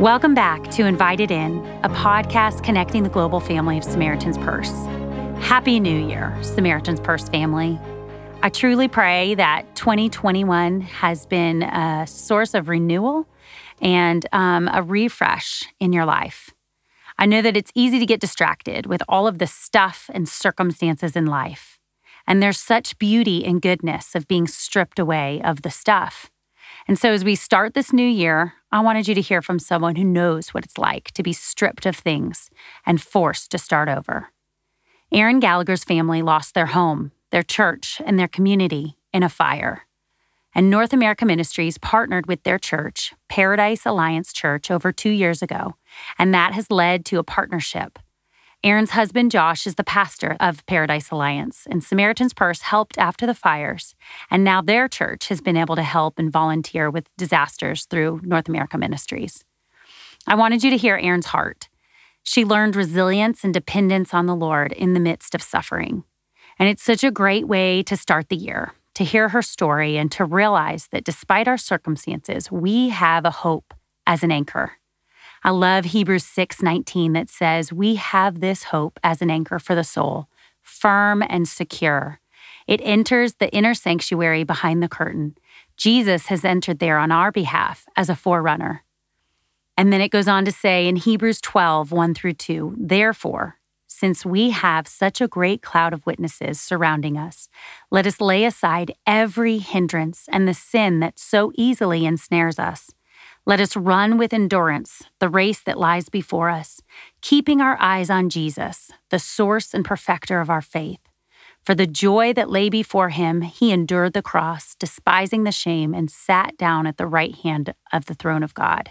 Welcome back to Invited In, a podcast connecting the global family of Samaritan's Purse. Happy New Year, Samaritan's Purse family. I truly pray that 2021 has been a source of renewal and um, a refresh in your life. I know that it's easy to get distracted with all of the stuff and circumstances in life. And there's such beauty and goodness of being stripped away of the stuff. And so, as we start this new year, I wanted you to hear from someone who knows what it's like to be stripped of things and forced to start over. Erin Gallagher's family lost their home, their church, and their community in a fire. And North America Ministries partnered with their church, Paradise Alliance Church, over two years ago, and that has led to a partnership Erin's husband, Josh, is the pastor of Paradise Alliance, and Samaritan's Purse helped after the fires. And now their church has been able to help and volunteer with disasters through North America Ministries. I wanted you to hear Erin's heart. She learned resilience and dependence on the Lord in the midst of suffering. And it's such a great way to start the year to hear her story and to realize that despite our circumstances, we have a hope as an anchor. I love Hebrews 6:19 that says, "We have this hope as an anchor for the soul, firm and secure. It enters the inner sanctuary behind the curtain. Jesus has entered there on our behalf as a forerunner." And then it goes on to say in Hebrews 12, 1 through 2, therefore, since we have such a great cloud of witnesses surrounding us, let us lay aside every hindrance and the sin that so easily ensnares us let us run with endurance the race that lies before us, keeping our eyes on Jesus, the source and perfecter of our faith. For the joy that lay before him, he endured the cross, despising the shame, and sat down at the right hand of the throne of God.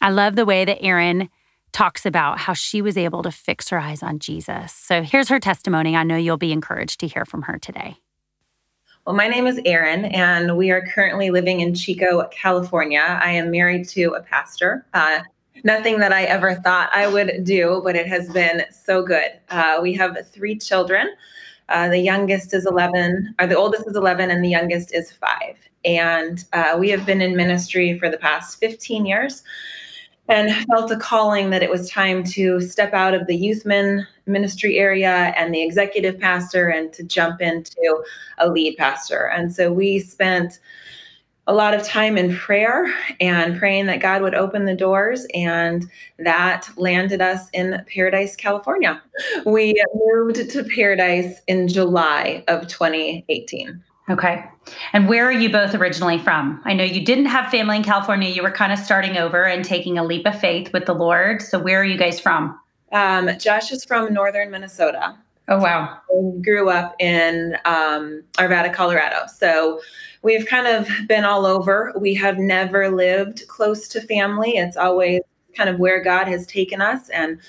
I love the way that Erin talks about how she was able to fix her eyes on Jesus. So here's her testimony. I know you'll be encouraged to hear from her today. Well, my name is Erin, and we are currently living in Chico, California. I am married to a pastor. Uh, nothing that I ever thought I would do, but it has been so good. Uh, we have three children. Uh, the youngest is 11, or the oldest is 11, and the youngest is five. And uh, we have been in ministry for the past 15 years and felt a calling that it was time to step out of the youth men ministry area and the executive pastor and to jump into a lead pastor. And so we spent a lot of time in prayer and praying that God would open the doors, and that landed us in Paradise, California. We moved to Paradise in July of 2018. Okay. And where are you both originally from? I know you didn't have family in California. You were kind of starting over and taking a leap of faith with the Lord. So where are you guys from? Um, Josh is from northern Minnesota. Oh, wow. We grew up in um, Arvada, Colorado. So we've kind of been all over. We have never lived close to family. It's always kind of where God has taken us. And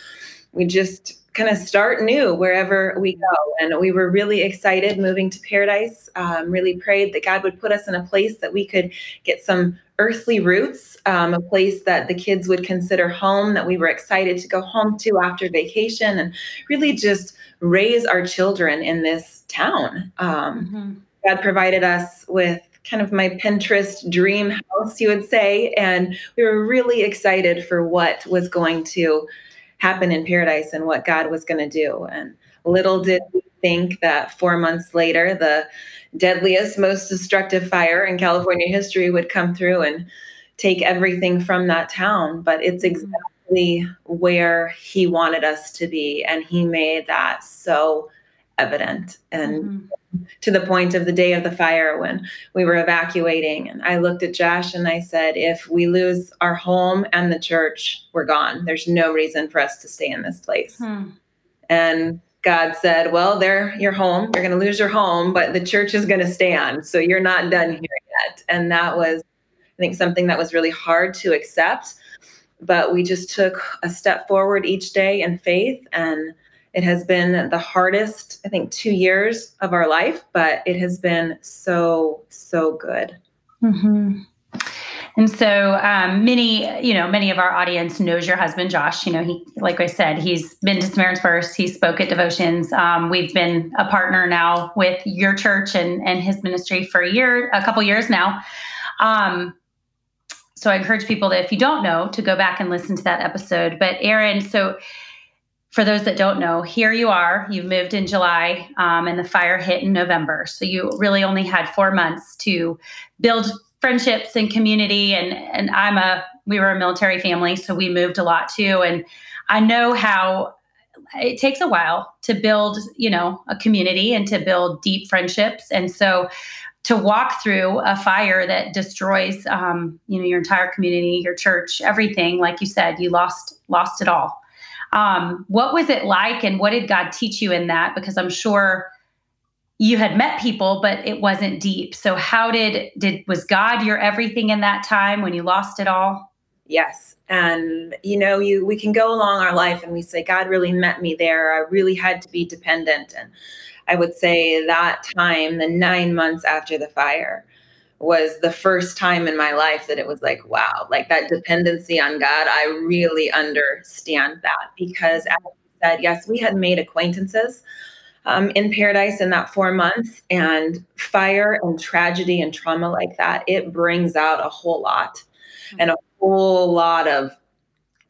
we just kind of start new wherever we go. And we were really excited moving to Paradise. Um, really prayed that God would put us in a place that we could get some earthly roots, um, a place that the kids would consider home, that we were excited to go home to after vacation, and really just raise our children in this town. Um, mm-hmm. God provided us with kind of my Pinterest dream house, you would say. And we were really excited for what was going to happen in paradise and what God was going to do. And little did we think that four months later, the deadliest, most destructive fire in California history would come through and take everything from that town. But it's mm-hmm. exactly where He wanted us to be. And He made that so evident. And mm-hmm to the point of the day of the fire when we were evacuating. And I looked at Josh and I said, if we lose our home and the church, we're gone. There's no reason for us to stay in this place. Hmm. And God said, well, there, your home. You're going to lose your home, but the church is going to stand. So you're not done here yet. And that was, I think, something that was really hard to accept. But we just took a step forward each day in faith and it has been the hardest, I think, two years of our life, but it has been so, so good. Mm-hmm. And so, um, many, you know, many of our audience knows your husband, Josh. You know, he, like I said, he's been to Samaritan's Purse. He spoke at devotions. Um, we've been a partner now with your church and and his ministry for a year, a couple years now. Um, so I encourage people that if you don't know, to go back and listen to that episode. But Erin, so for those that don't know, here you are. You've moved in July, um, and the fire hit in November. So you really only had four months to build friendships and community. And and I'm a we were a military family, so we moved a lot too. And I know how it takes a while to build, you know, a community and to build deep friendships. And so to walk through a fire that destroys um, you know your entire community your church everything like you said you lost lost it all um, what was it like and what did god teach you in that? Because i'm sure you had met people but it wasn't deep. So how did did was god your everything in that time when you lost it all? Yes. And you know you we can go along our life and we say god really met me there. I really had to be dependent. And i would say that time the nine months after the fire was the first time in my life that it was like, wow, like that dependency on God. I really understand that because, as you said, yes, we had made acquaintances um, in paradise in that four months, and fire and tragedy and trauma like that, it brings out a whole lot and a whole lot of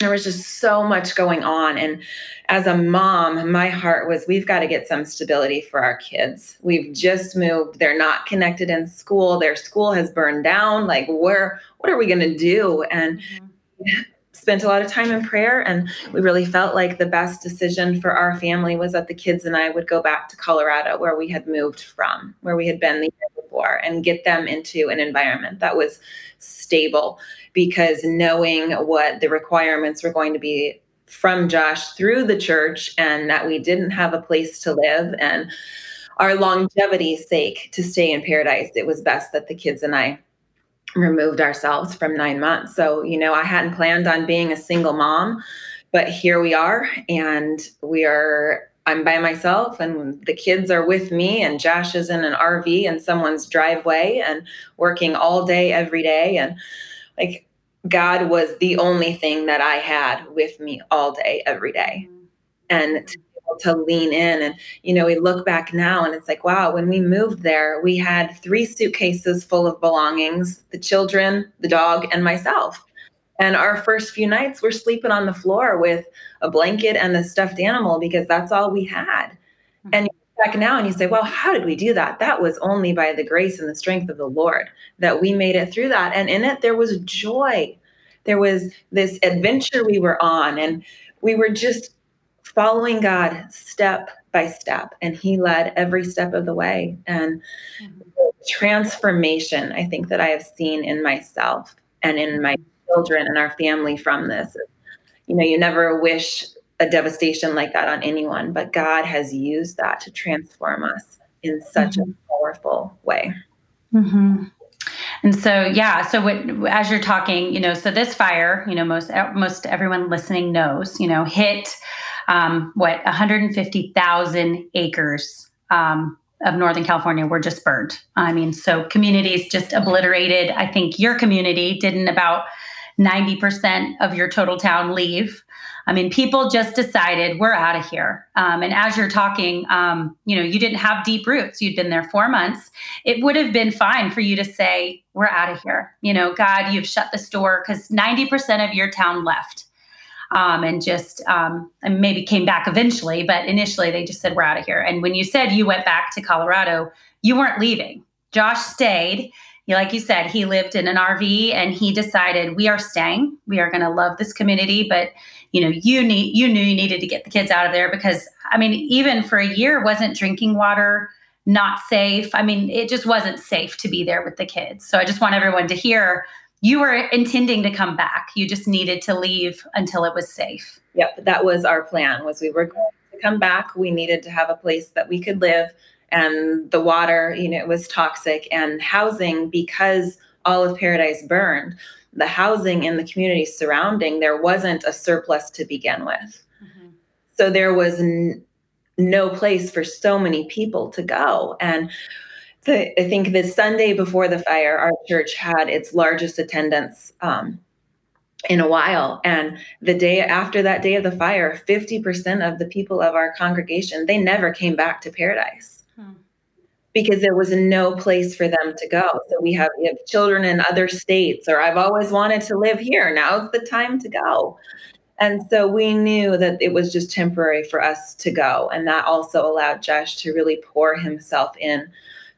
there was just so much going on. And as a mom, my heart was we've got to get some stability for our kids. We've just moved. They're not connected in school. Their school has burned down. Like, where, what are we going to do? And mm-hmm. Spent a lot of time in prayer. And we really felt like the best decision for our family was that the kids and I would go back to Colorado, where we had moved from, where we had been the year before, and get them into an environment that was stable because knowing what the requirements were going to be from Josh through the church and that we didn't have a place to live and our longevity's sake to stay in paradise, it was best that the kids and I removed ourselves from nine months. So, you know, I hadn't planned on being a single mom, but here we are and we are I'm by myself and the kids are with me and Josh is in an RV in someone's driveway and working all day every day and like God was the only thing that I had with me all day, every day. Mm-hmm. And to, to lean in. And, you know, we look back now and it's like, wow, when we moved there, we had three suitcases full of belongings the children, the dog, and myself. And our first few nights, we're sleeping on the floor with a blanket and a stuffed animal because that's all we had. Mm-hmm. And back now and you say, well, how did we do that? That was only by the grace and the strength of the Lord that we made it through that. And in it, there was joy. There was this adventure we were on, and we were just following God step by step. And He led every step of the way. And mm-hmm. transformation, I think, that I have seen in myself and in my children and our family from this. You know, you never wish a devastation like that on anyone, but God has used that to transform us in such mm-hmm. a powerful way. Mm-hmm. And so, yeah. So, what, as you're talking, you know, so this fire, you know, most most everyone listening knows, you know, hit um, what 150,000 acres um, of Northern California were just burned. I mean, so communities just obliterated. I think your community didn't about 90% of your total town leave. I mean, people just decided we're out of here. Um, and as you're talking, um, you know, you didn't have deep roots. You'd been there four months. It would have been fine for you to say, we're out of here. You know, God, you've shut the store because 90% of your town left. Um, and just um, and maybe came back eventually, but initially they just said we're out of here. And when you said you went back to Colorado, you weren't leaving. Josh stayed like you said, he lived in an RV and he decided we are staying. We are going to love this community, but you know, you need you knew you needed to get the kids out of there because I mean, even for a year wasn't drinking water not safe. I mean, it just wasn't safe to be there with the kids. So I just want everyone to hear you were intending to come back. You just needed to leave until it was safe. Yep, that was our plan. Was we were going to come back. We needed to have a place that we could live and the water, you know, it was toxic and housing because all of paradise burned. The housing in the community surrounding there wasn't a surplus to begin with. Mm-hmm. So there was n- no place for so many people to go. And the, I think the Sunday before the fire, our church had its largest attendance um, in a while. And the day after that day of the fire, 50% of the people of our congregation, they never came back to paradise because there was no place for them to go. So we have, we have children in other states, or I've always wanted to live here. Now's the time to go. And so we knew that it was just temporary for us to go. And that also allowed Josh to really pour himself in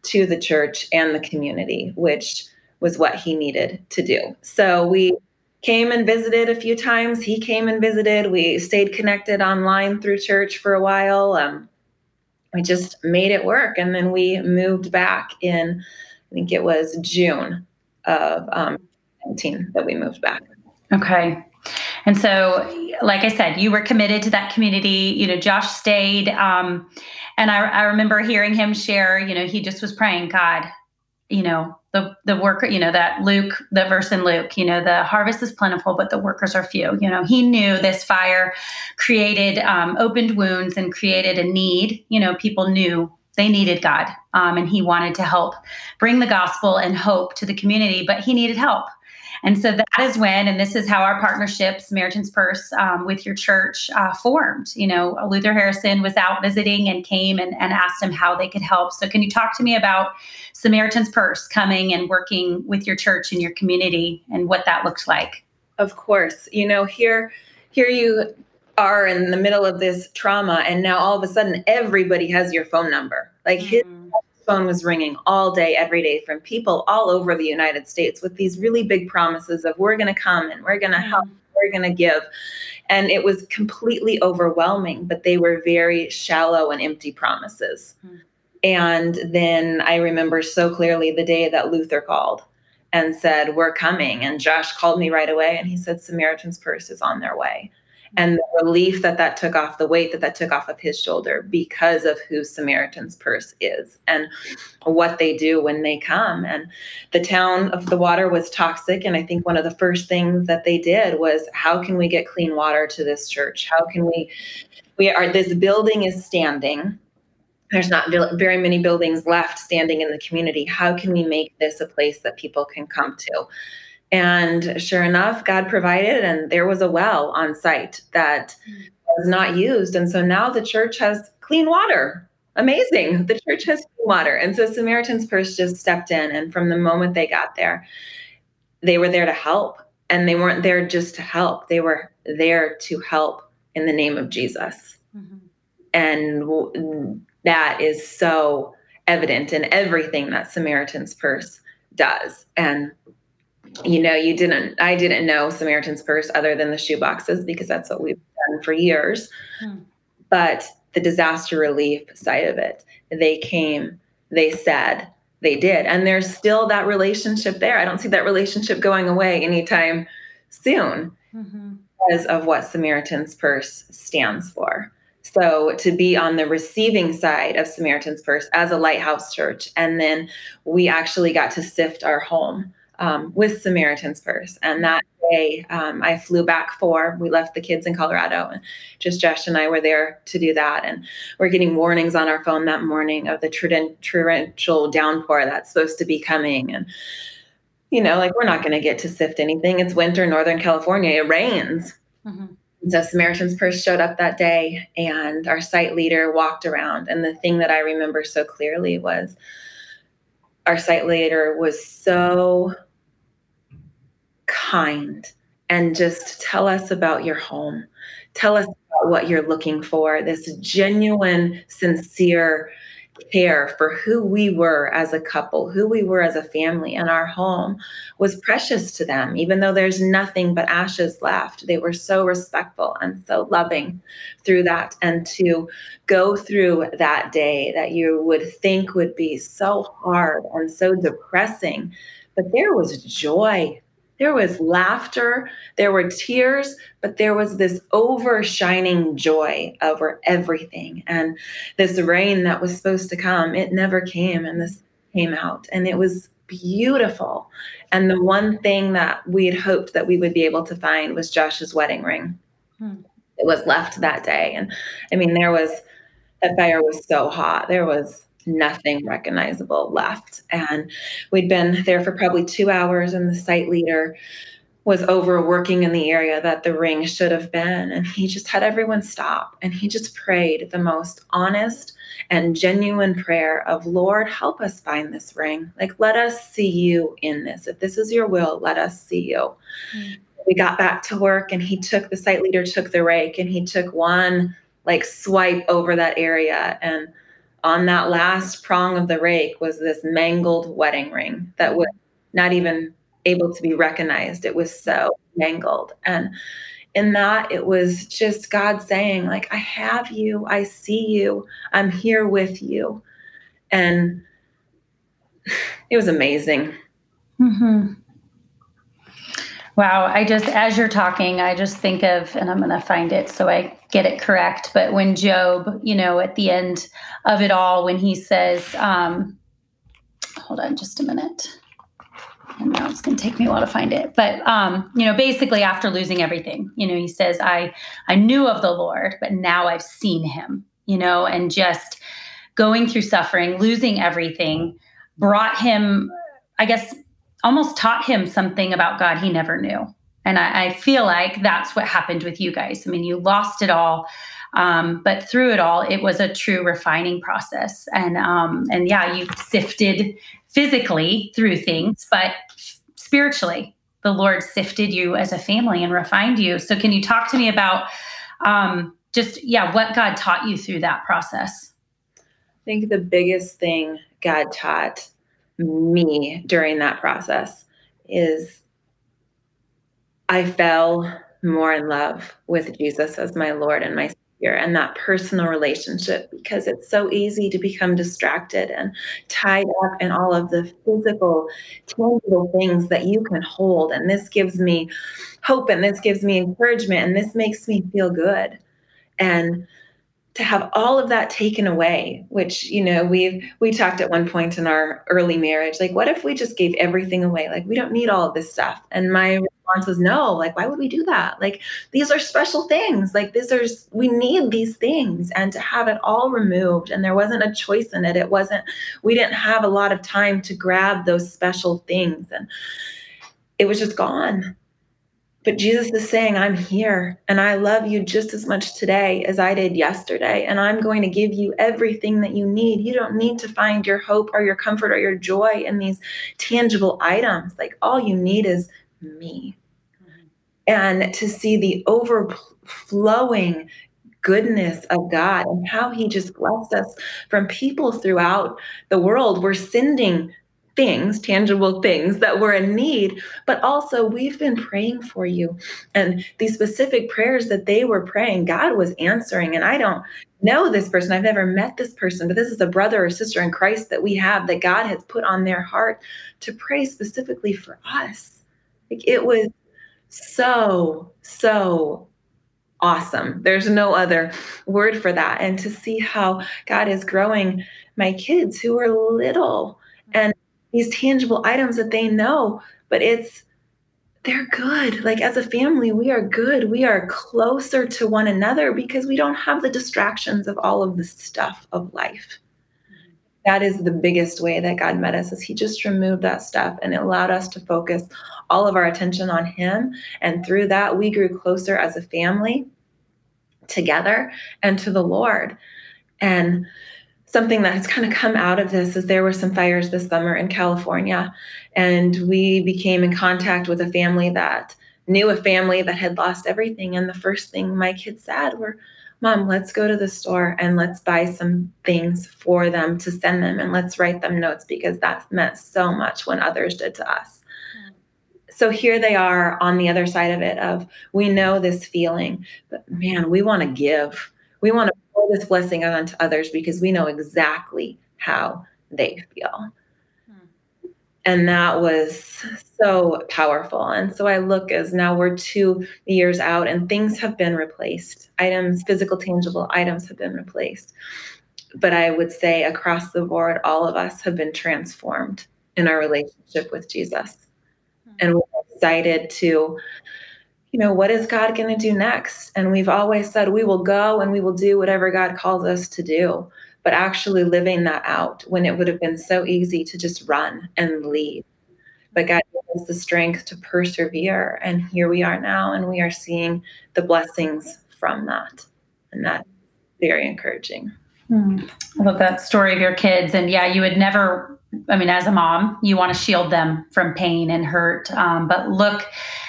to the church and the community, which was what he needed to do. So we came and visited a few times. He came and visited. We stayed connected online through church for a while. Um, we just made it work. And then we moved back in, I think it was June of um, 19 that we moved back. Okay. And so, like I said, you were committed to that community. You know, Josh stayed. Um, and I, I remember hearing him share, you know, he just was praying, God, you know, the the worker, you know, that Luke, the verse in Luke, you know, the harvest is plentiful, but the workers are few. You know, he knew this fire created um, opened wounds and created a need. You know, people knew they needed God, um, and he wanted to help bring the gospel and hope to the community, but he needed help. And so that is when, and this is how our partnership, Samaritan's Purse, um, with your church uh, formed. You know, Luther Harrison was out visiting and came and, and asked him how they could help. So, can you talk to me about Samaritan's Purse coming and working with your church and your community and what that looked like? Of course. You know, here, here you are in the middle of this trauma, and now all of a sudden everybody has your phone number. Like his mm-hmm phone was ringing all day, every day from people all over the United States with these really big promises of we're going to come and we're going to help, mm-hmm. we're going to give. And it was completely overwhelming, but they were very shallow and empty promises. Mm-hmm. And then I remember so clearly the day that Luther called and said, We're coming. And Josh called me right away and he said, Samaritan's Purse is on their way and the relief that that took off the weight that that took off of his shoulder because of who samaritan's purse is and what they do when they come. And the town of the water was toxic and i think one of the first things that they did was how can we get clean water to this church? How can we we are this building is standing. There's not very many buildings left standing in the community. How can we make this a place that people can come to and sure enough, God provided, and there was a well on site that was not used. And so now the church has clean water. Amazing. The church has clean water. And so Samaritan's Purse just stepped in. And from the moment they got there, they were there to help. And they weren't there just to help, they were there to help in the name of Jesus. Mm-hmm. And that is so evident in everything that Samaritan's Purse does. And you know, you didn't, I didn't know Samaritan's Purse other than the shoe boxes because that's what we've done for years. Hmm. But the disaster relief side of it, they came, they said, they did. And there's still that relationship there. I don't see that relationship going away anytime soon mm-hmm. because of what Samaritan's Purse stands for. So to be on the receiving side of Samaritan's Purse as a lighthouse church, and then we actually got to sift our home um, with Samaritan's Purse. And that day, um, I flew back for. We left the kids in Colorado, and just Josh and I were there to do that. And we're getting warnings on our phone that morning of the torrential downpour that's supposed to be coming. And you know, like we're not going to get to sift anything. It's winter, Northern California. It rains. Mm-hmm. So Samaritan's Purse showed up that day, and our site leader walked around. And the thing that I remember so clearly was our site leader was so kind and just tell us about your home. Tell us about what you're looking for, this genuine, sincere care for who we were as a couple, who we were as a family, and our home was precious to them. Even though there's nothing but ashes left, they were so respectful and so loving through that. And to go through that day that you would think would be so hard and so depressing, but there was joy there was laughter, there were tears, but there was this overshining joy over everything. And this rain that was supposed to come, it never came, and this came out. And it was beautiful. And the one thing that we had hoped that we would be able to find was Josh's wedding ring. Hmm. It was left that day. And I mean, there was, that fire was so hot. There was nothing recognizable left. And we'd been there for probably two hours, and the site leader was overworking in the area that the ring should have been. And he just had everyone stop and he just prayed the most honest and genuine prayer of, Lord, help us find this ring. Like, let us see you in this. If this is your will, let us see you. Mm-hmm. We got back to work and he took the site leader, took the rake, and he took one like swipe over that area. And on that last prong of the rake was this mangled wedding ring that was not even able to be recognized. It was so mangled. And in that, it was just God saying, like, I have you, I see you, I'm here with you. And it was amazing. Mm-hmm. Wow. I just, as you're talking, I just think of, and I'm going to find it so I get it correct. But when Job, you know, at the end of it all, when he says, um, hold on just a minute and now it's going to take me a while to find it but um, you know basically after losing everything you know he says i i knew of the lord but now i've seen him you know and just going through suffering losing everything brought him i guess almost taught him something about god he never knew and I, I feel like that's what happened with you guys i mean you lost it all um, but through it all, it was a true refining process. And um, and yeah, you sifted physically through things, but spiritually, the Lord sifted you as a family and refined you. So, can you talk to me about um, just, yeah, what God taught you through that process? I think the biggest thing God taught me during that process is I fell more in love with Jesus as my Lord and my Savior and that personal relationship because it's so easy to become distracted and tied up in all of the physical, tangible things that you can hold. And this gives me hope and this gives me encouragement and this makes me feel good. And to have all of that taken away which you know we've we talked at one point in our early marriage like what if we just gave everything away? Like we don't need all of this stuff. And my response was no like why would we do that? Like these are special things. Like these are we need these things. And to have it all removed and there wasn't a choice in it. It wasn't we didn't have a lot of time to grab those special things. And it was just gone but Jesus is saying, I'm here and I love you just as much today as I did yesterday. And I'm going to give you everything that you need. You don't need to find your hope or your comfort or your joy in these tangible items. Like all you need is me. Mm-hmm. And to see the overflowing goodness of God and how He just blessed us from people throughout the world. We're sending things, tangible things that were in need, but also we've been praying for you. And these specific prayers that they were praying, God was answering. And I don't know this person, I've never met this person, but this is a brother or sister in Christ that we have that God has put on their heart to pray specifically for us. Like it was so, so awesome. There's no other word for that. And to see how God is growing my kids who are little and these tangible items that they know, but it's they're good. Like as a family, we are good. We are closer to one another because we don't have the distractions of all of the stuff of life. That is the biggest way that God met us is he just removed that stuff and it allowed us to focus all of our attention on him and through that we grew closer as a family together and to the Lord. And something that has kind of come out of this is there were some fires this summer in California, and we became in contact with a family that knew a family that had lost everything. And the first thing my kids said were, Mom, let's go to the store and let's buy some things for them to send them and let's write them notes because that meant so much when others did to us. Mm. So here they are on the other side of it of we know this feeling, but man, we want to give. We want to pour this blessing onto others because we know exactly how they feel. Hmm. And that was so powerful. And so I look as now we're two years out and things have been replaced. Items, physical, tangible items have been replaced. But I would say across the board, all of us have been transformed in our relationship with Jesus. Hmm. And we're excited to you know, what is God going to do next? And we've always said we will go and we will do whatever God calls us to do. But actually living that out when it would have been so easy to just run and leave. but God gave us the strength to persevere. And here we are now, and we are seeing the blessings from that. And that's very encouraging. Hmm. I love that story of your kids. And yeah, you would never, I mean, as a mom, you want to shield them from pain and hurt. Um, but look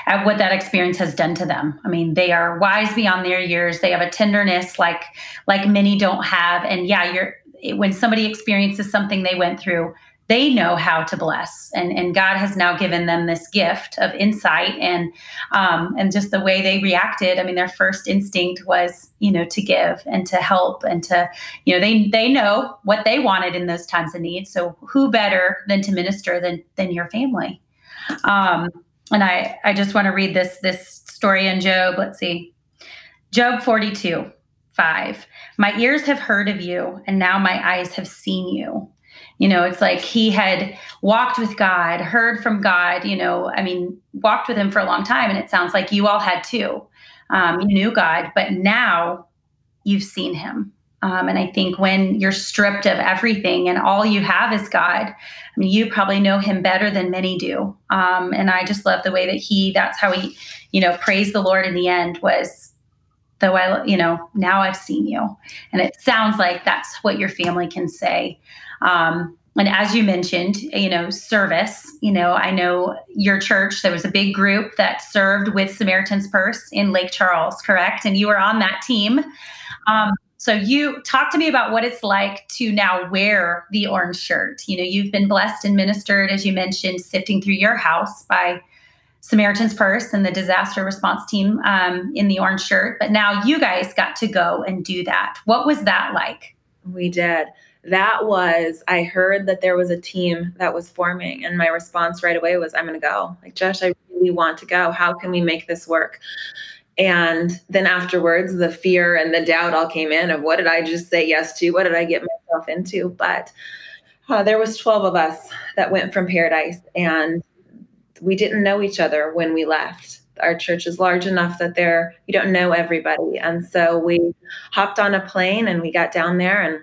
at what that experience has done to them. I mean, they are wise beyond their years. They have a tenderness like like many don't have. And yeah, you're when somebody experiences something they went through, they know how to bless. And, and god has now given them this gift of insight and um, and just the way they reacted. I mean their first instinct was you know to give and to help and to you know they they know what they wanted in those times of need. So who better than to minister than than your family? Um, and i i just want to read this this story in job. Let's see. Job 42 5 my ears have heard of you and now my eyes have seen you you know, it's like he had walked with God, heard from God, you know, I mean, walked with him for a long time. And it sounds like you all had too. Um, you knew God, but now you've seen him. Um, and I think when you're stripped of everything and all you have is God, I mean, you probably know him better than many do. Um, and I just love the way that he, that's how he, you know, praised the Lord in the end was, though I, you know, now I've seen you. And it sounds like that's what your family can say. Um, and as you mentioned, you know, service, you know, I know your church, there was a big group that served with Samaritan's Purse in Lake Charles, correct? And you were on that team. Um, so you talk to me about what it's like to now wear the orange shirt. You know, you've been blessed and ministered, as you mentioned, sifting through your house by Samaritan's Purse and the disaster response team um, in the orange shirt. But now you guys got to go and do that. What was that like? We did that was I heard that there was a team that was forming, and my response right away was, I'm going to go. Like, Josh, I really want to go. How can we make this work? And then afterwards, the fear and the doubt all came in of what did I just say yes to? What did I get myself into? But uh, there was 12 of us that went from Paradise, and we didn't know each other when we left. Our church is large enough that there you don't know everybody, and so we hopped on a plane and we got down there and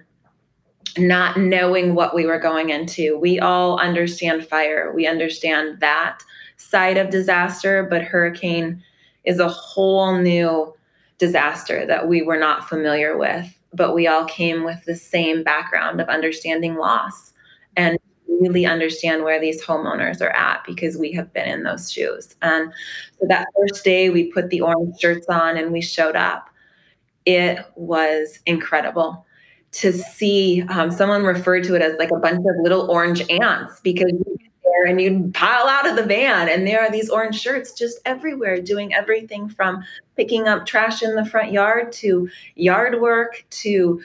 not knowing what we were going into. We all understand fire, we understand that side of disaster, but hurricane is a whole new disaster that we were not familiar with. But we all came with the same background of understanding loss and really understand where these homeowners are at because we have been in those shoes. And so that first day, we put the orange shirts on and we showed up. It was incredible to see um, someone referred to it as like a bunch of little orange ants because you get there and you pile out of the van and there are these orange shirts just everywhere doing everything from picking up trash in the front yard to yard work to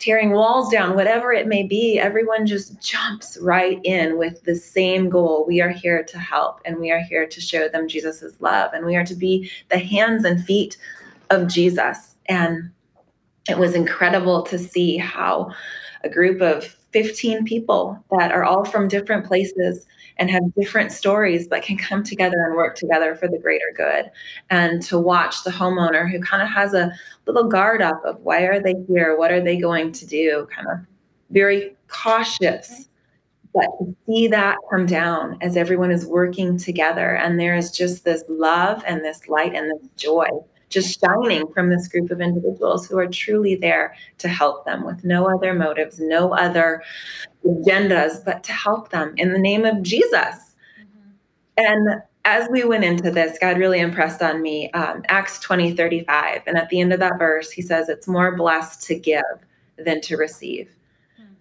tearing walls down whatever it may be everyone just jumps right in with the same goal. We are here to help and we are here to show them jesus's love and we are to be the hands and feet of jesus. And it was incredible to see how a group of 15 people that are all from different places and have different stories but can come together and work together for the greater good. And to watch the homeowner who kind of has a little guard up of why are they here what are they going to do kind of very cautious mm-hmm. but to see that come down as everyone is working together and there is just this love and this light and this joy just shining from this group of individuals who are truly there to help them with no other motives, no other agendas, but to help them in the name of Jesus. Mm-hmm. And as we went into this, God really impressed on me um, Acts 20 35. And at the end of that verse, he says, It's more blessed to give than to receive. Mm-hmm.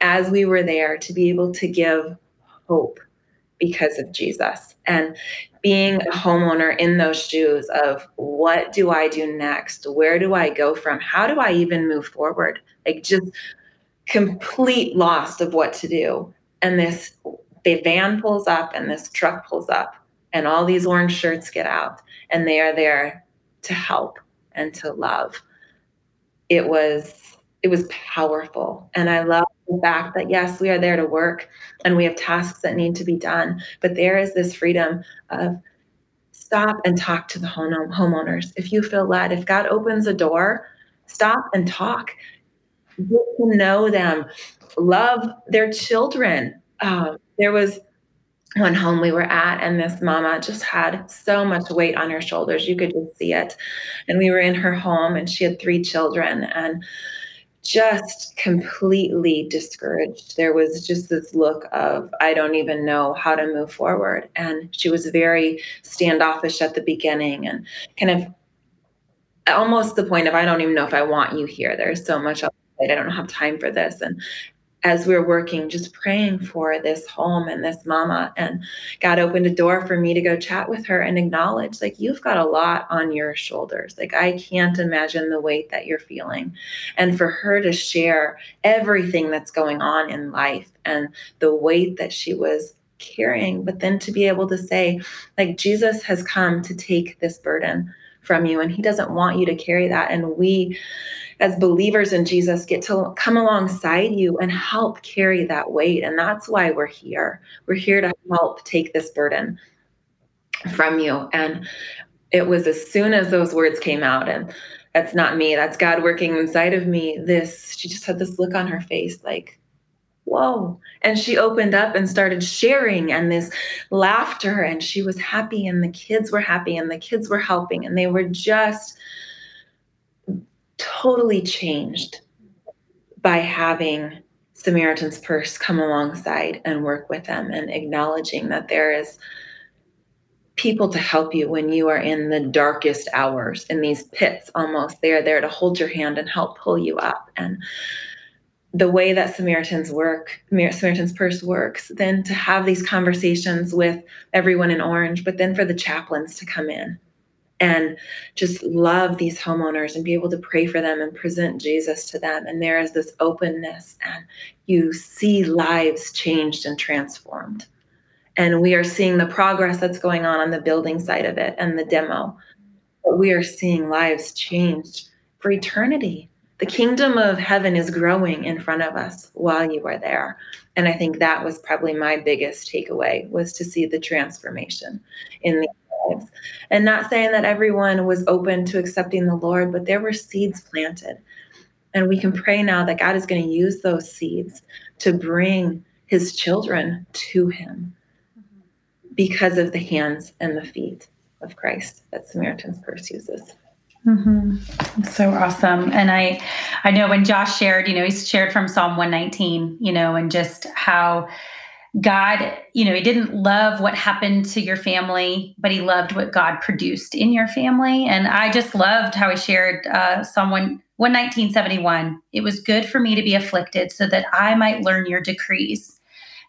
As we were there, to be able to give hope because of Jesus. And being a homeowner in those shoes of what do I do next? Where do I go from? How do I even move forward? Like just complete lost of what to do. And this the van pulls up and this truck pulls up and all these orange shirts get out and they are there to help and to love. It was it was powerful. And I love the fact that yes, we are there to work and we have tasks that need to be done, but there is this freedom of stop and talk to the home- homeowners. If you feel led, if God opens a door, stop and talk. Get to know them, love their children. Um, there was one home we were at and this mama just had so much weight on her shoulders you could just see it and we were in her home and she had three children and just completely discouraged. There was just this look of i don't even know how to move forward. And she was very standoffish at the beginning and kind of almost the point of i don't even know if i want you here. There's so much I don't have time for this. And as we are working, just praying for this home and this mama. And God opened a door for me to go chat with her and acknowledge, like, you've got a lot on your shoulders. Like, I can't imagine the weight that you're feeling. And for her to share everything that's going on in life and the weight that she was carrying, but then to be able to say, like, Jesus has come to take this burden from you, and he doesn't want you to carry that. And we, as believers in Jesus get to come alongside you and help carry that weight. And that's why we're here. We're here to help take this burden from you. And it was as soon as those words came out, and that's not me, that's God working inside of me. This, she just had this look on her face like, whoa. And she opened up and started sharing and this laughter, and she was happy, and the kids were happy, and the kids were helping, and they were just totally changed by having Samaritan's Purse come alongside and work with them and acknowledging that there is people to help you when you are in the darkest hours in these pits almost. They are there to hold your hand and help pull you up. And the way that Samaritans work, Samaritan's Purse works, then to have these conversations with everyone in Orange, but then for the chaplains to come in and just love these homeowners and be able to pray for them and present Jesus to them. And there is this openness, and you see lives changed and transformed. And we are seeing the progress that's going on on the building side of it and the demo. But we are seeing lives changed for eternity. The kingdom of heaven is growing in front of us while you are there. And I think that was probably my biggest takeaway was to see the transformation in the lives. And not saying that everyone was open to accepting the Lord, but there were seeds planted. And we can pray now that God is going to use those seeds to bring his children to him because of the hands and the feet of Christ that Samaritan's Purse uses. Mm-hmm. So awesome. And I, I know when Josh shared, you know, he's shared from Psalm 119, you know, and just how God, you know, he didn't love what happened to your family, but he loved what God produced in your family. And I just loved how he shared uh, someone 11971. It was good for me to be afflicted so that I might learn your decrees.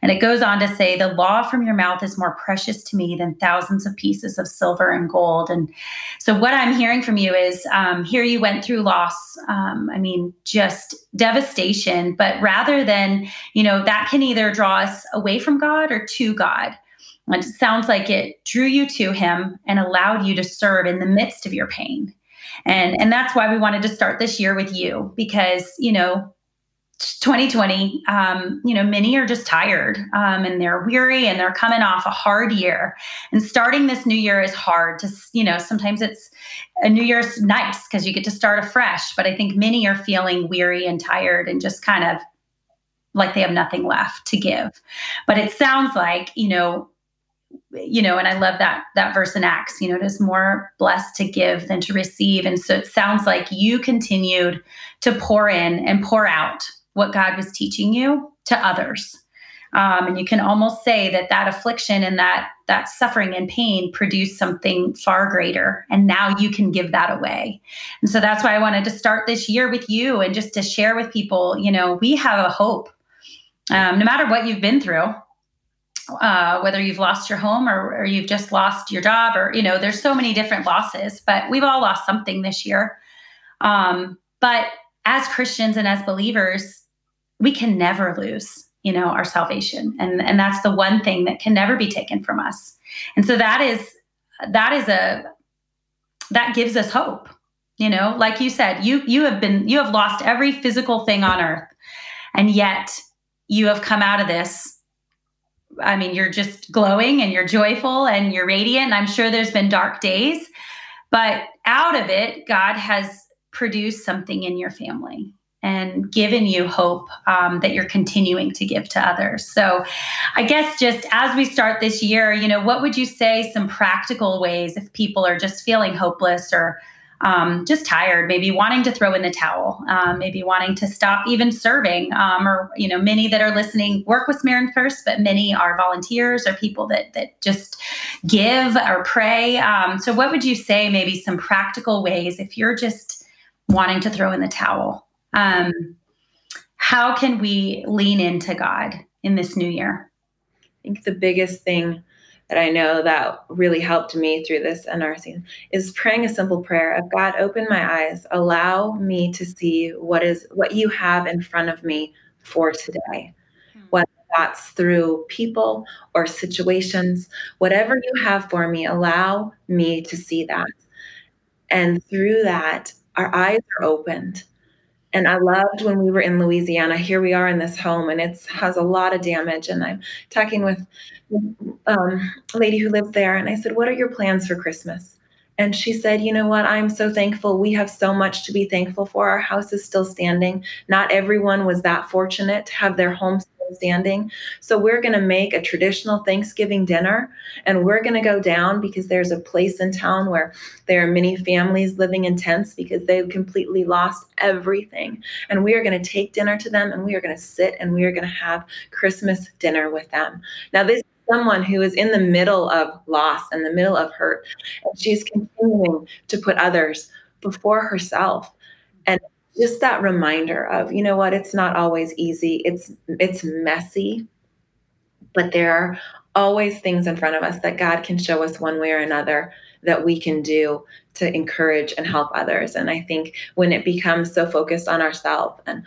And it goes on to say, The law from your mouth is more precious to me than thousands of pieces of silver and gold. And so, what I'm hearing from you is um, here you went through loss. Um, I mean, just devastation. But rather than, you know, that can either draw us away from God or to God. It sounds like it drew you to Him and allowed you to serve in the midst of your pain. And, and that's why we wanted to start this year with you because, you know, 2020, um, you know, many are just tired um, and they're weary and they're coming off a hard year. And starting this new year is hard to, you know, sometimes it's a new year's nice because you get to start afresh. But I think many are feeling weary and tired and just kind of like they have nothing left to give. But it sounds like, you know, you know, and I love that that verse in Acts, you know, it is more blessed to give than to receive. And so it sounds like you continued to pour in and pour out what God was teaching you to others. Um, and you can almost say that that affliction and that that suffering and pain produced something far greater and now you can give that away. And so that's why i wanted to start this year with you and just to share with people you know we have a hope. Um, no matter what you've been through uh, whether you've lost your home or, or you've just lost your job or you know there's so many different losses but we've all lost something this year. Um, but as christians and as believers we can never lose you know our salvation. And and that's the one thing that can never be taken from us. And so that is that is a that gives us hope you know? Like you said you you have been you have lost every physical thing on earth and yet you have come out of this. I mean you're just glowing and you're joyful and you're radiant i'm sure there's been dark days but out of it god has produced something in your family and given you hope um, that you're continuing to give to others. So, I guess just as we start this year, you know, what would you say some practical ways if people are just feeling hopeless or um, just tired, maybe wanting to throw in the towel, um, maybe wanting to stop even serving, um, or you know, many that are listening work with Samaritan Purse, but many are volunteers or people that that just give or pray. Um, so, what would you say? Maybe some practical ways if you're just wanting to throw in the towel. Um, how can we lean into God in this new year? I think the biggest thing that I know that really helped me through this NRC is praying a simple prayer of God, open my eyes, allow me to see what is what you have in front of me for today. Hmm. Whether that's through people or situations, whatever you have for me, allow me to see that. And through that, our eyes are opened and I loved when we were in Louisiana. Here we are in this home, and it has a lot of damage. And I'm talking with um, a lady who lives there, and I said, "What are your plans for Christmas?" And she said, You know what? I'm so thankful. We have so much to be thankful for. Our house is still standing. Not everyone was that fortunate to have their home standing. So we're going to make a traditional Thanksgiving dinner and we're going to go down because there's a place in town where there are many families living in tents because they've completely lost everything. And we are going to take dinner to them and we are going to sit and we are going to have Christmas dinner with them. Now, this is someone who is in the middle of loss and the middle of hurt and she's continuing to put others before herself just that reminder of you know what it's not always easy it's it's messy but there are always things in front of us that God can show us one way or another that we can do to encourage and help others and i think when it becomes so focused on ourselves and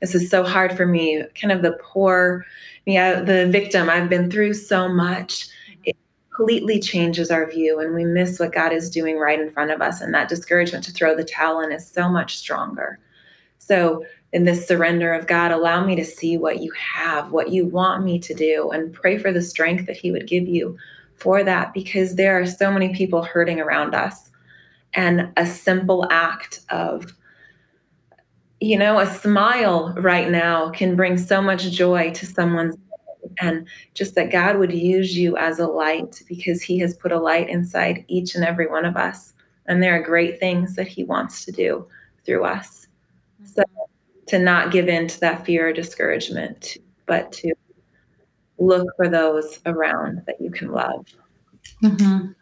this is so hard for me kind of the poor yeah, the victim, I've been through so much. It completely changes our view and we miss what God is doing right in front of us. And that discouragement to throw the towel in is so much stronger. So, in this surrender of God, allow me to see what you have, what you want me to do, and pray for the strength that He would give you for that because there are so many people hurting around us. And a simple act of you know, a smile right now can bring so much joy to someone's and just that God would use you as a light because he has put a light inside each and every one of us. And there are great things that he wants to do through us. So to not give in to that fear or discouragement, but to look for those around that you can love. Mm-hmm.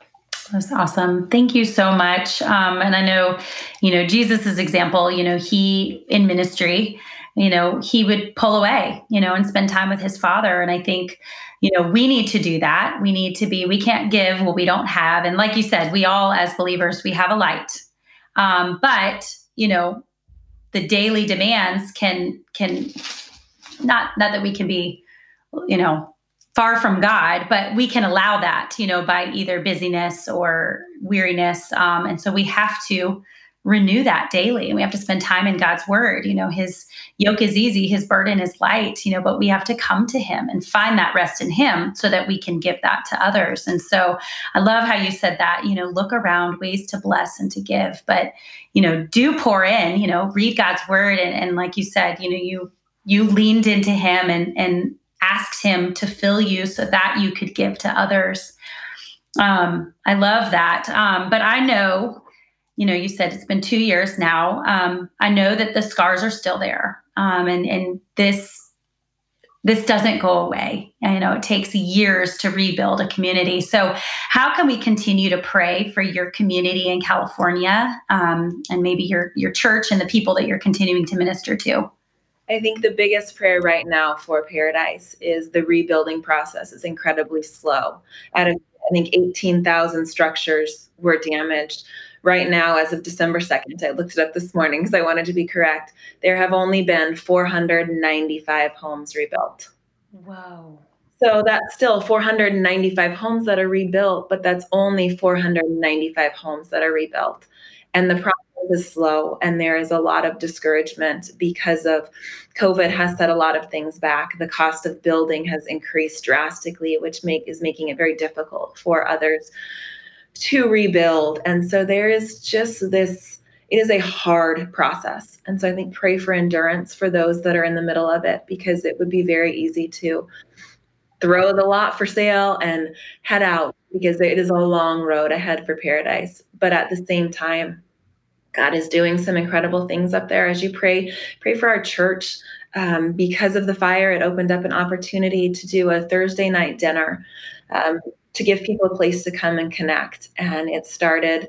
That's awesome. Thank you so much. Um, and I know, you know, Jesus's example, you know, he in ministry, you know, he would pull away, you know, and spend time with his father. And I think, you know, we need to do that. We need to be, we can't give what we don't have. And like you said, we all, as believers, we have a light. Um, but, you know, the daily demands can, can, not, not that we can be, you know, far from God, but we can allow that, you know, by either busyness or weariness. Um, and so we have to renew that daily and we have to spend time in God's word. You know, his yoke is easy, his burden is light, you know, but we have to come to him and find that rest in him so that we can give that to others. And so I love how you said that, you know, look around ways to bless and to give, but, you know, do pour in, you know, read God's word. And, and like you said, you know, you, you leaned into him and, and asked him to fill you so that you could give to others. Um, I love that. Um, but I know, you know, you said it's been two years now. Um, I know that the scars are still there. Um, and, and this, this doesn't go away. You know it takes years to rebuild a community. So, how can we continue to pray for your community in California, um, and maybe your your church and the people that you're continuing to minister to? I think the biggest prayer right now for Paradise is the rebuilding process is incredibly slow. Out of I think 18,000 structures were damaged. Right now, as of December 2nd, I looked it up this morning because I wanted to be correct. There have only been 495 homes rebuilt. Wow. So that's still 495 homes that are rebuilt, but that's only 495 homes that are rebuilt. And the process is slow and there is a lot of discouragement because of covid has set a lot of things back the cost of building has increased drastically which make is making it very difficult for others to rebuild and so there is just this it is a hard process. And so I think pray for endurance for those that are in the middle of it because it would be very easy to throw the lot for sale and head out because it is a long road ahead for paradise. But at the same time, God is doing some incredible things up there. As you pray, pray for our church. Um, because of the fire, it opened up an opportunity to do a Thursday night dinner um, to give people a place to come and connect. And it started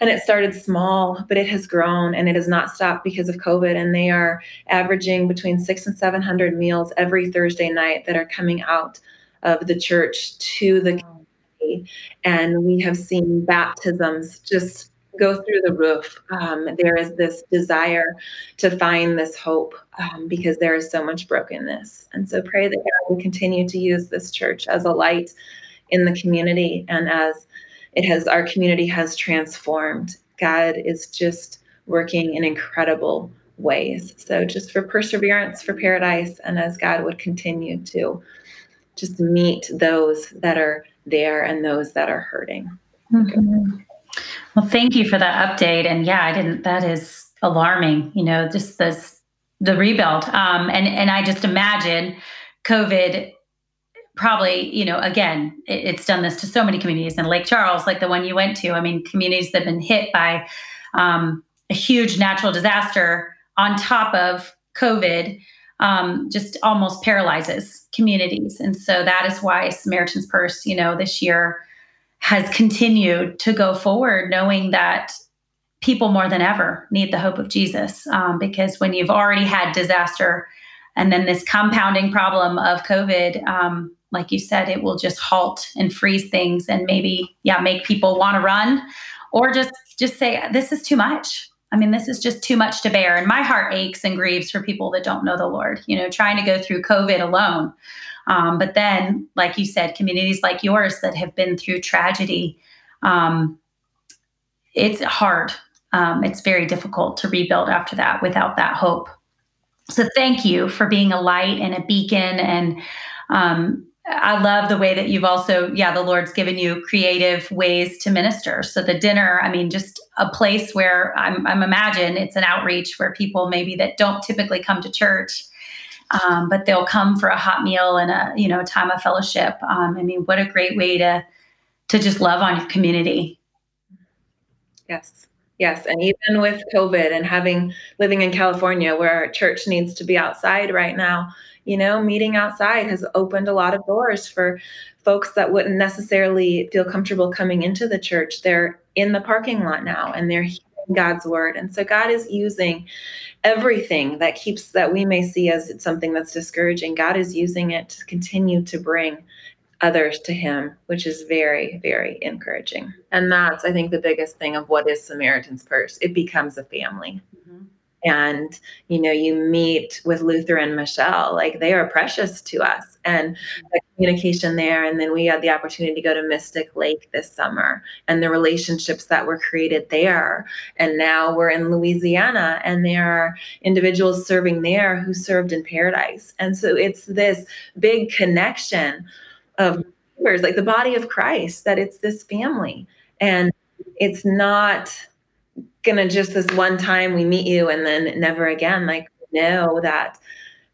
and it started small, but it has grown and it has not stopped because of COVID. And they are averaging between six and 700 meals every Thursday night that are coming out of the church to the community. And we have seen baptisms just go through the roof. Um, there is this desire to find this hope um, because there is so much brokenness. And so pray that God will continue to use this church as a light in the community and as it has our community has transformed. God is just working in incredible ways. So just for perseverance for paradise and as God would continue to just meet those that are there and those that are hurting. Mm-hmm. Well, thank you for that update. And yeah, I didn't that is alarming, you know, just this the rebuild. Um and and I just imagine COVID probably, you know, again, it, it's done this to so many communities in Lake Charles, like the one you went to. I mean, communities that have been hit by um, a huge natural disaster on top of COVID um, just almost paralyzes communities. And so that is why Samaritan's Purse, you know, this year has continued to go forward, knowing that people more than ever need the hope of Jesus. Um, because when you've already had disaster and then this compounding problem of COVID, um, like you said, it will just halt and freeze things and maybe, yeah, make people want to run or just just say, this is too much. I mean, this is just too much to bear. And my heart aches and grieves for people that don't know the Lord, you know, trying to go through COVID alone. Um, but then, like you said, communities like yours that have been through tragedy, um, it's hard. Um, it's very difficult to rebuild after that without that hope. So, thank you for being a light and a beacon and um, I love the way that you've also, yeah, the Lord's given you creative ways to minister. So the dinner, I mean, just a place where I'm, I'm imagine it's an outreach where people maybe that don't typically come to church, um, but they'll come for a hot meal and a you know time of fellowship. Um, I mean, what a great way to to just love on your community. Yes. Yes, and even with COVID and having living in California where our church needs to be outside right now, you know, meeting outside has opened a lot of doors for folks that wouldn't necessarily feel comfortable coming into the church. They're in the parking lot now and they're hearing God's word. And so God is using everything that keeps that we may see as something that's discouraging. God is using it to continue to bring others to him, which is very, very encouraging. And that's, I think, the biggest thing of what is Samaritan's Purse. It becomes a family mm-hmm. And you know you meet with luther and michelle like they are precious to us. And mm-hmm. the communication there and then we had the opportunity to go to mystic lake this summer and the relationships that were created there. And now we're in louisiana and there are individuals serving there who served in paradise. And so it's this big connection of mm-hmm. like the body of christ that it's this family. And it's not gonna just this one time we meet you and then never again. Like know that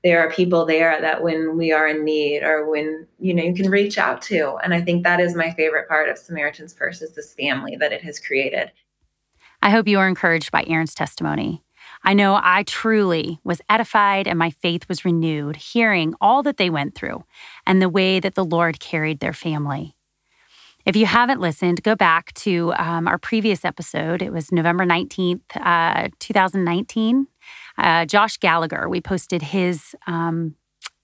there are people there that when we are in need or when you know you can reach out to. And i think that is my favorite part of samaritan's purse is this family that it has created. I hope you are encouraged by Erin's testimony. I know i truly was edified and my faith was renewed hearing all that they went through and the way that the lord carried their family if you haven't listened, go back to um, our previous episode. It was November 19th, uh, 2019. Uh, Josh Gallagher, we posted his um,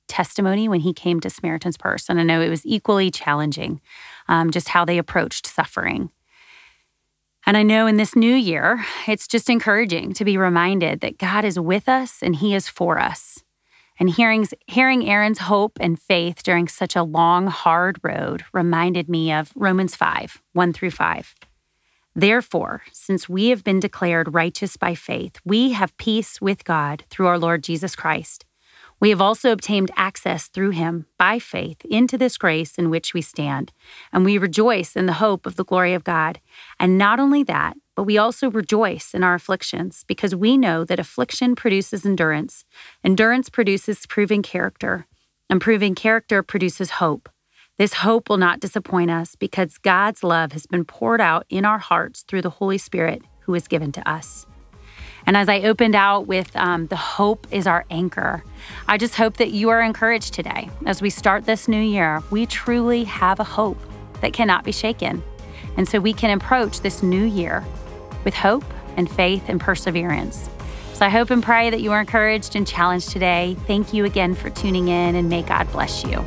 testimony when he came to Samaritan's Purse. And I know it was equally challenging, um, just how they approached suffering. And I know in this new year, it's just encouraging to be reminded that God is with us and He is for us. And hearing, hearing Erin's hope and faith during such a long, hard road reminded me of Romans 5 1 through 5. Therefore, since we have been declared righteous by faith, we have peace with God through our Lord Jesus Christ. We have also obtained access through him by faith into this grace in which we stand, and we rejoice in the hope of the glory of God. And not only that, but we also rejoice in our afflictions because we know that affliction produces endurance, endurance produces proven character, and proven character produces hope. This hope will not disappoint us because God's love has been poured out in our hearts through the Holy Spirit who is given to us. And as I opened out with um, the hope is our anchor, I just hope that you are encouraged today. As we start this new year, we truly have a hope that cannot be shaken. And so we can approach this new year with hope and faith and perseverance. So I hope and pray that you are encouraged and challenged today. Thank you again for tuning in, and may God bless you.